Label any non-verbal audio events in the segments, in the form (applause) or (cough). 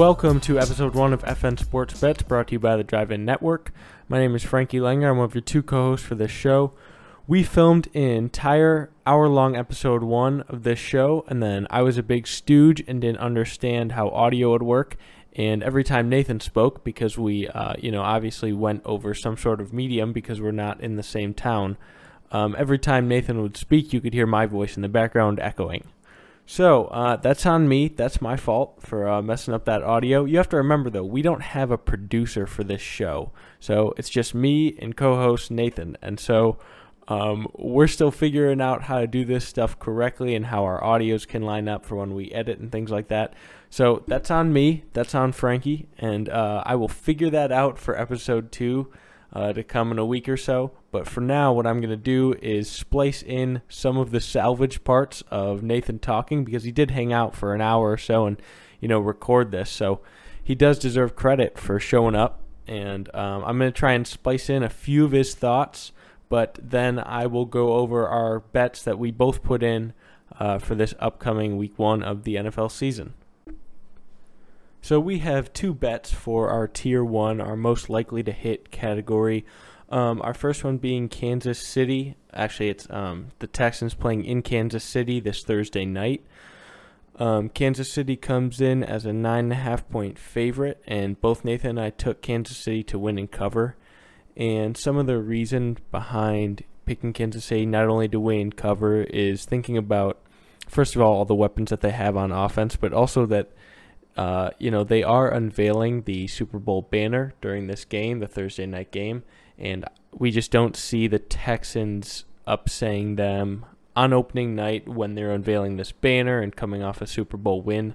Welcome to episode one of FN Sports Bets, brought to you by the Drive In Network. My name is Frankie Langer. I'm one of your two co hosts for this show. We filmed an entire hour long episode one of this show, and then I was a big stooge and didn't understand how audio would work. And every time Nathan spoke, because we, uh, you know, obviously went over some sort of medium because we're not in the same town, um, every time Nathan would speak, you could hear my voice in the background echoing. So uh, that's on me. That's my fault for uh, messing up that audio. You have to remember, though, we don't have a producer for this show. So it's just me and co host Nathan. And so um, we're still figuring out how to do this stuff correctly and how our audios can line up for when we edit and things like that. So that's on me. That's on Frankie. And uh, I will figure that out for episode two uh, to come in a week or so. But for now, what I'm going to do is splice in some of the salvage parts of Nathan talking because he did hang out for an hour or so and, you know, record this. So he does deserve credit for showing up. And um, I'm going to try and splice in a few of his thoughts, but then I will go over our bets that we both put in uh, for this upcoming week one of the NFL season. So we have two bets for our tier one, our most likely to hit category. Um, our first one being Kansas City. Actually, it's um, the Texans playing in Kansas City this Thursday night. Um, Kansas City comes in as a nine and a half point favorite, and both Nathan and I took Kansas City to win and cover. And some of the reason behind picking Kansas City not only to win and cover is thinking about, first of all, all the weapons that they have on offense, but also that uh, you know, they are unveiling the Super Bowl banner during this game, the Thursday night game, and we just don't see the Texans upsaying them on opening night when they're unveiling this banner and coming off a Super Bowl win.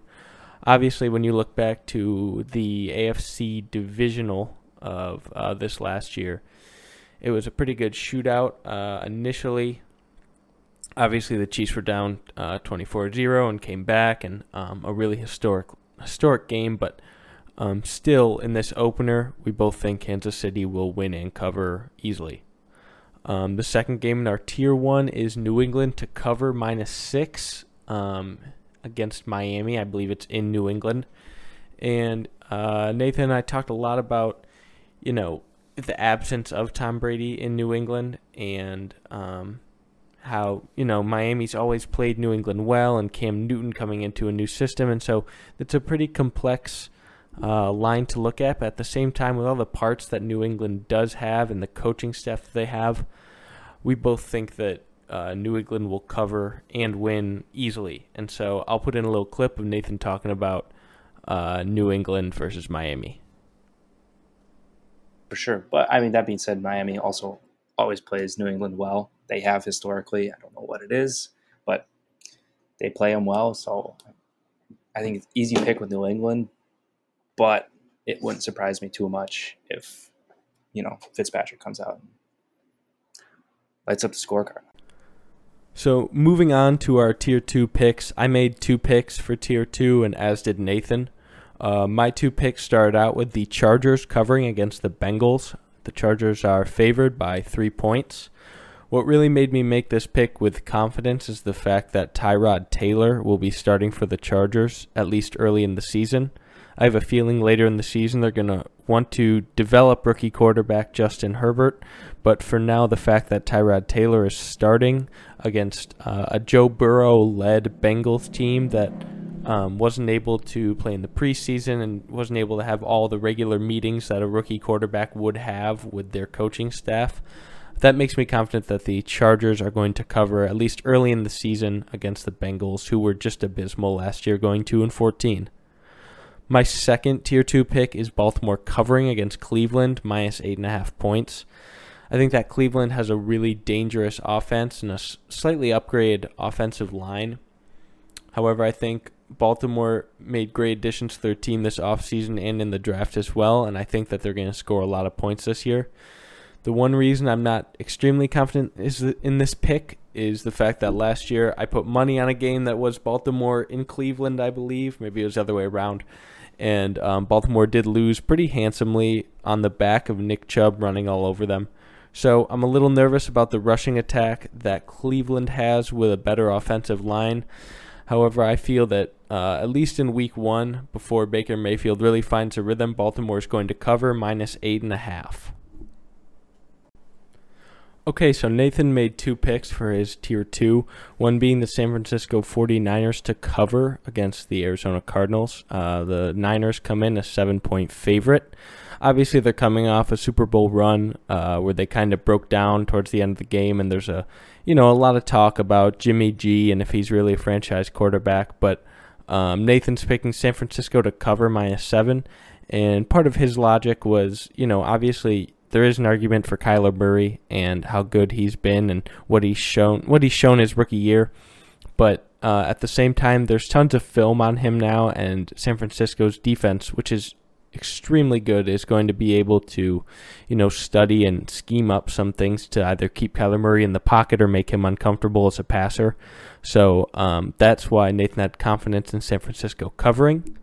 Obviously, when you look back to the AFC divisional of uh, this last year, it was a pretty good shootout uh, initially. Obviously, the Chiefs were down uh, 24 0 and came back, and um, a really historic historic game, but um, still in this opener, we both think Kansas City will win and cover easily. Um, the second game in our tier one is New England to cover minus six um, against Miami. I believe it's in New England. And uh, Nathan and I talked a lot about, you know, the absence of Tom Brady in New England and um, how you know Miami's always played New England well, and Cam Newton coming into a new system, and so it's a pretty complex uh, line to look at. But at the same time, with all the parts that New England does have and the coaching staff they have, we both think that uh, New England will cover and win easily. And so I'll put in a little clip of Nathan talking about uh, New England versus Miami. For sure, but I mean that being said, Miami also always plays New England well they have historically. I don't know what it is, but they play them well. So I think it's easy pick with New England, but it wouldn't surprise me too much if you know Fitzpatrick comes out and lights up the scorecard. So moving on to our tier two picks, I made two picks for tier two, and as did Nathan. Uh, my two picks started out with the Chargers covering against the Bengals. The Chargers are favored by three points. What really made me make this pick with confidence is the fact that Tyrod Taylor will be starting for the Chargers, at least early in the season. I have a feeling later in the season they're going to want to develop rookie quarterback Justin Herbert, but for now, the fact that Tyrod Taylor is starting against uh, a Joe Burrow led Bengals team that um, wasn't able to play in the preseason and wasn't able to have all the regular meetings that a rookie quarterback would have with their coaching staff that makes me confident that the Chargers are going to cover at least early in the season against the Bengals, who were just abysmal last year, going two and fourteen. My second tier two pick is Baltimore covering against Cleveland minus eight and a half points. I think that Cleveland has a really dangerous offense and a slightly upgraded offensive line. However, I think Baltimore made great additions to their team this offseason and in the draft as well, and I think that they're going to score a lot of points this year. The one reason I'm not extremely confident is in this pick is the fact that last year I put money on a game that was Baltimore in Cleveland, I believe. Maybe it was the other way around. And um, Baltimore did lose pretty handsomely on the back of Nick Chubb running all over them. So I'm a little nervous about the rushing attack that Cleveland has with a better offensive line. However, I feel that uh, at least in week one, before Baker Mayfield really finds a rhythm, Baltimore is going to cover minus eight and a half. Okay, so Nathan made two picks for his tier two, one being the San Francisco 49ers to cover against the Arizona Cardinals. Uh, the Niners come in a seven point favorite. Obviously, they're coming off a Super Bowl run uh, where they kind of broke down towards the end of the game, and there's a you know a lot of talk about Jimmy G and if he's really a franchise quarterback. But um, Nathan's picking San Francisco to cover minus seven, and part of his logic was you know obviously there is an argument for Kyler Murray and how good he's been and what he's shown what he's shown his rookie year. But uh, at the same time, there's tons of film on him now, and San Francisco's defense, which is extremely good, is going to be able to, you know, study and scheme up some things to either keep Kyler Murray in the pocket or make him uncomfortable as a passer. So um, that's why Nathan had confidence in San Francisco covering.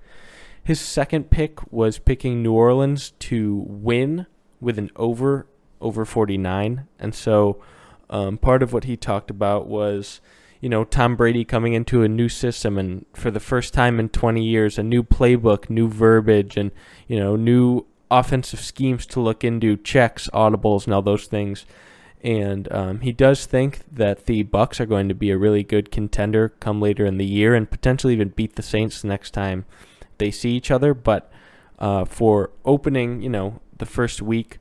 His second pick was picking New Orleans to win with an over over 49 and so um, part of what he talked about was you know Tom Brady coming into a new system and for the first time in 20 years a new playbook new verbiage and you know new offensive schemes to look into checks audibles and all those things. And um, he does think that the Bucs are going to be a really good contender come later in the year and potentially even beat the Saints the next time they see each other. But uh, for opening you know the first week,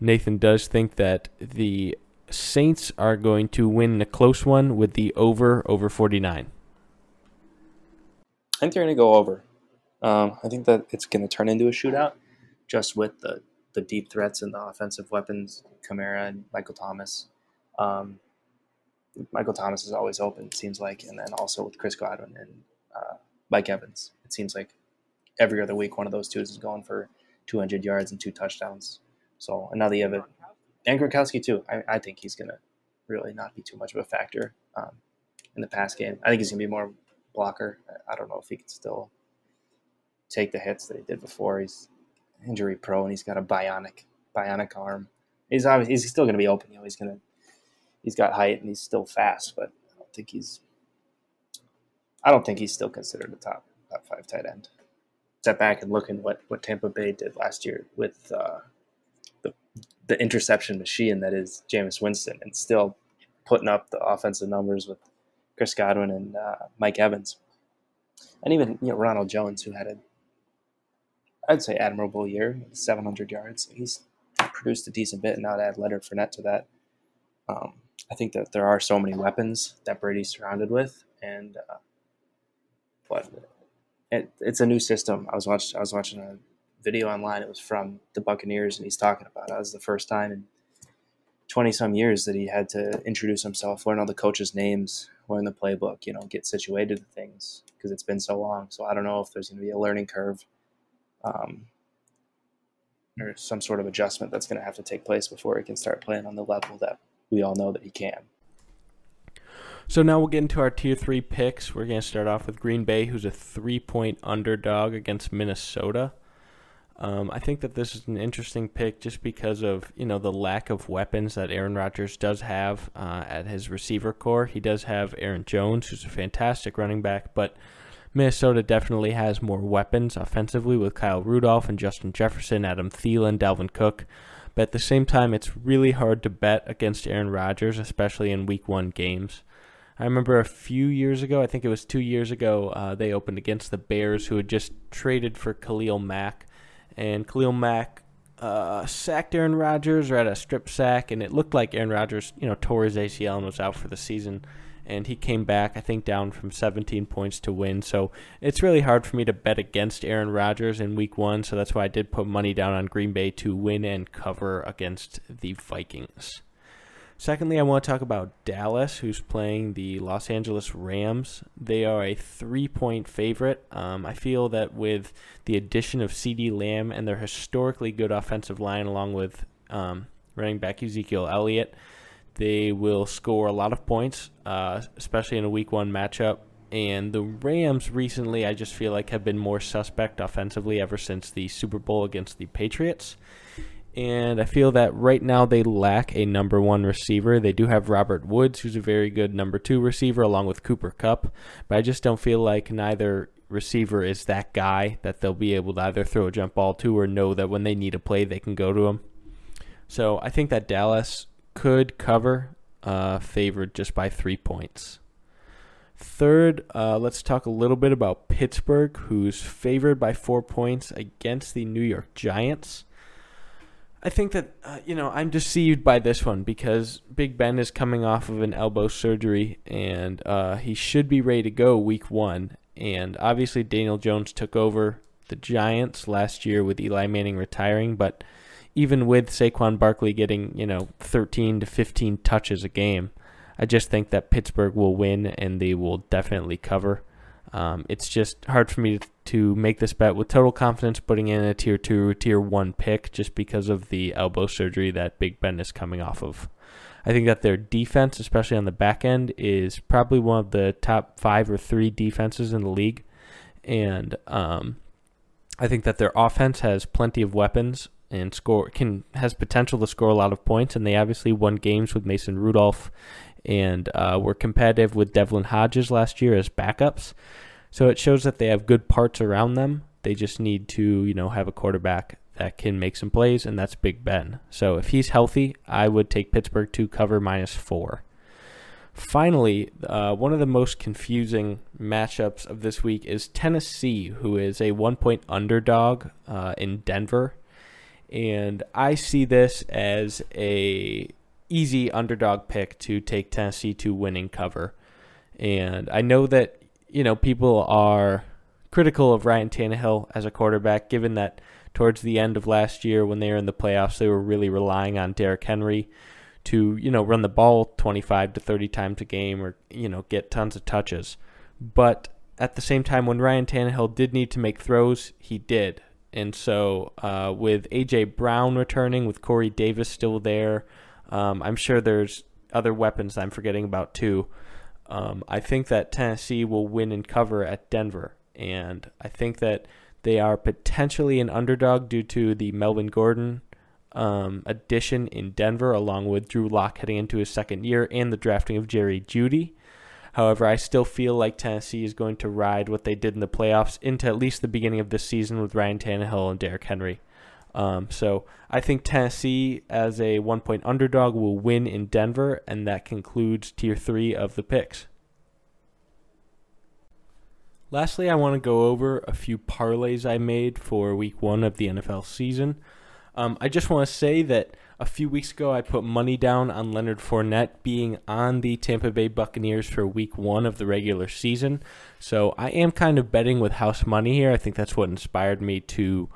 Nathan does think that the Saints are going to win a close one with the over over 49. I think they're going to go over. Um, I think that it's going to turn into a shootout just with the, the deep threats and the offensive weapons, Kamara and Michael Thomas. Um, Michael Thomas is always open, it seems like, and then also with Chris Godwin and uh, Mike Evans. It seems like every other week one of those two is going for 200 yards and two touchdowns. So another you have it, and Gronkowski too. I, I think he's gonna really not be too much of a factor um, in the pass game. I think he's gonna be more blocker. I don't know if he can still take the hits that he did before. He's injury prone. and he's got a bionic bionic arm. He's obviously he's still gonna be open. You know, he's gonna he's got height and he's still fast, but I don't think he's I don't think he's still considered a top top five tight end step back and look at what, what Tampa Bay did last year with uh, the, the interception machine that is Jameis Winston and still putting up the offensive numbers with Chris Godwin and uh, Mike Evans. And even you know Ronald Jones, who had a, I'd say admirable year, 700 yards. He's produced a decent bit, and now to add Leonard Fournette to that, um, I think that there are so many weapons that Brady's surrounded with, and uh, but it, it's a new system. I was watching I was watching a video online. It was from the Buccaneers, and he's talking about it. It was the first time in twenty some years that he had to introduce himself, learn all the coaches' names, learn the playbook, you know, get situated to things because it's been so long. So I don't know if there's going to be a learning curve. Um, or some sort of adjustment that's going to have to take place before he can start playing on the level that we all know that he can. So now we'll get into our tier three picks. We're going to start off with Green Bay, who's a three point underdog against Minnesota. Um, I think that this is an interesting pick just because of you know the lack of weapons that Aaron Rodgers does have uh, at his receiver corps. He does have Aaron Jones, who's a fantastic running back, but Minnesota definitely has more weapons offensively with Kyle Rudolph and Justin Jefferson, Adam Thielen, Dalvin Cook. But at the same time, it's really hard to bet against Aaron Rodgers, especially in Week One games. I remember a few years ago, I think it was two years ago, uh, they opened against the Bears, who had just traded for Khalil Mack, and Khalil Mack uh, sacked Aaron Rodgers or had a strip sack, and it looked like Aaron Rodgers, you know, tore his ACL and was out for the season. And he came back, I think, down from 17 points to win. So it's really hard for me to bet against Aaron Rodgers in Week One. So that's why I did put money down on Green Bay to win and cover against the Vikings. Secondly, I want to talk about Dallas, who's playing the Los Angeles Rams. They are a three point favorite. Um, I feel that with the addition of CeeDee Lamb and their historically good offensive line, along with um, running back Ezekiel Elliott, they will score a lot of points, uh, especially in a week one matchup. And the Rams recently, I just feel like, have been more suspect offensively ever since the Super Bowl against the Patriots. And I feel that right now they lack a number one receiver. They do have Robert Woods, who's a very good number two receiver, along with Cooper Kupp, but I just don't feel like neither receiver is that guy that they'll be able to either throw a jump ball to or know that when they need a play, they can go to him. So I think that Dallas could cover, uh, favored just by three points. Third, uh, let's talk a little bit about Pittsburgh, who's favored by four points against the New York Giants. I think that uh, you know I'm deceived by this one because Big Ben is coming off of an elbow surgery and uh, he should be ready to go week one. And obviously Daniel Jones took over the Giants last year with Eli Manning retiring, but even with Saquon Barkley getting you know 13 to 15 touches a game, I just think that Pittsburgh will win and they will definitely cover. Um, it's just hard for me to, make this bet with total confidence, putting in a tier two, tier one pick just because of the elbow surgery that Big Ben is coming off of. I think that their defense, especially on the back end, is probably one of the top five or three defenses in the league, and um, I think that their offense has plenty of weapons and score can has potential to score a lot of points. And they obviously won games with Mason Rudolph and uh, were competitive with Devlin Hodges last year as backups. So it shows that they have good parts around them. They just need to, you know, have a quarterback that can make some plays, and that's Big Ben. So if he's healthy, I would take Pittsburgh to cover minus four. Finally, uh, one of the most confusing matchups of this week is Tennessee, who is a one point underdog uh, in Denver. And I see this as a easy underdog pick to take Tennessee to winning cover. And I know that, you know, people are critical of Ryan Tannehill as a quarterback, given that towards the end of last year when they were in the playoffs, they were really relying on Derrick Henry to, you know, run the ball 25 to 30 times a game or, you know, get tons of touches. But at the same time, when Ryan Tannehill did need to make throws, he did. And so, uh, with A.J. Brown returning, with Corey Davis still there, um, I'm sure there's other weapons I'm forgetting about too. Um, I think that Tennessee will win and cover at Denver, and I think that they are potentially an underdog due to the Melvin Gordon um, addition in Denver, along with Drew Lock heading into his second year and the drafting of Jerry Jeudy. However, I still feel like Tennessee is going to ride what they did in the playoffs into at least the beginning of this season with Ryan Tannehill and Derrick Henry. Um, so I think Tennessee, as a one point underdog, will win in Denver, and that concludes tier three of the picks. Lastly, I want to go over a few parlays I made for week one of the NFL season. Um, I just want to say that a few weeks ago I put money down on Leonard Fournette being on the Tampa Bay Buccaneers for week one of the regular season. So I am kind of betting with house money here. I think that's what inspired me to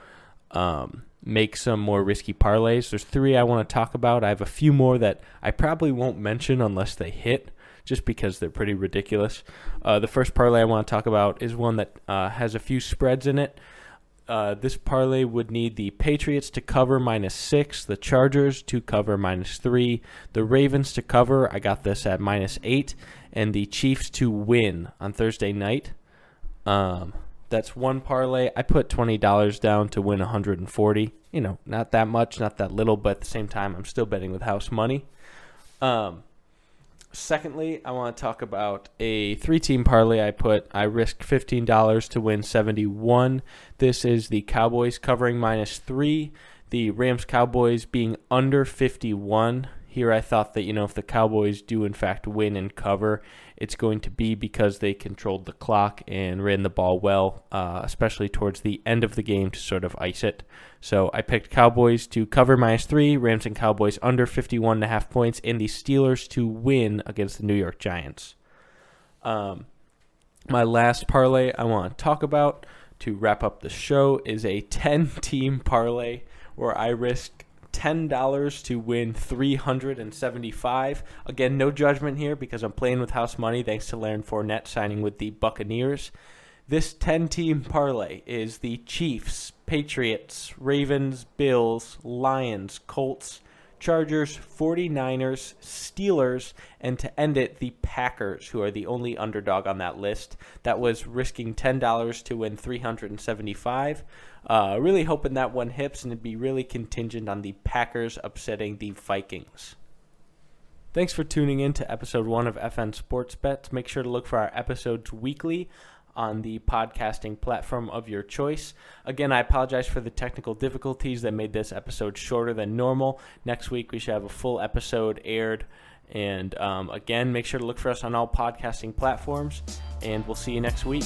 um, make some more risky parlays. There's three I want to talk about. I have a few more that I probably won't mention unless they hit, just because they're pretty ridiculous. Uh, the first parlay I want to talk about is one that uh, has a few spreads in it. Uh, this parlay would need the Patriots to cover minus six, the Chargers to cover minus three, the Ravens to cover. I got this at minus eight, and the Chiefs to win on Thursday night. Um, that's one parlay. I put twenty dollars down to win 140. You know, not that much, not that little, but at the same time, I'm still betting with house money. Um, secondly, I want to talk about a three-team parlay. I put I risk fifteen dollars to win 71. This is the Cowboys covering minus three, the Rams Cowboys being under 51. Here, I thought that you know if the Cowboys do in fact win and cover, it's going to be because they controlled the clock and ran the ball well, uh, especially towards the end of the game to sort of ice it. So I picked Cowboys to cover minus three, Rams and Cowboys under 51 and a half points, and the Steelers to win against the New York Giants. Um, my last parlay I want to talk about to wrap up the show is a (laughs) 10 team parlay where I risked $10 to win 375 Again, no judgment here because I'm playing with house money thanks to Leonard Fournette signing with the Buccaneers. This 10 team parlay is the Chiefs, Patriots, Ravens, Bills, Lions, Colts, Chargers, 49ers, Steelers, and to end it, the Packers, who are the only underdog on that list. That was risking $10 to win 375. Uh, really hoping that one hits, and it'd be really contingent on the Packers upsetting the Vikings. Thanks for tuning in to episode one of FN Sports Bets. Make sure to look for our episodes weekly on the podcasting platform of your choice. Again, I apologize for the technical difficulties that made this episode shorter than normal. Next week, we should have a full episode aired. And um, again, make sure to look for us on all podcasting platforms, and we'll see you next week.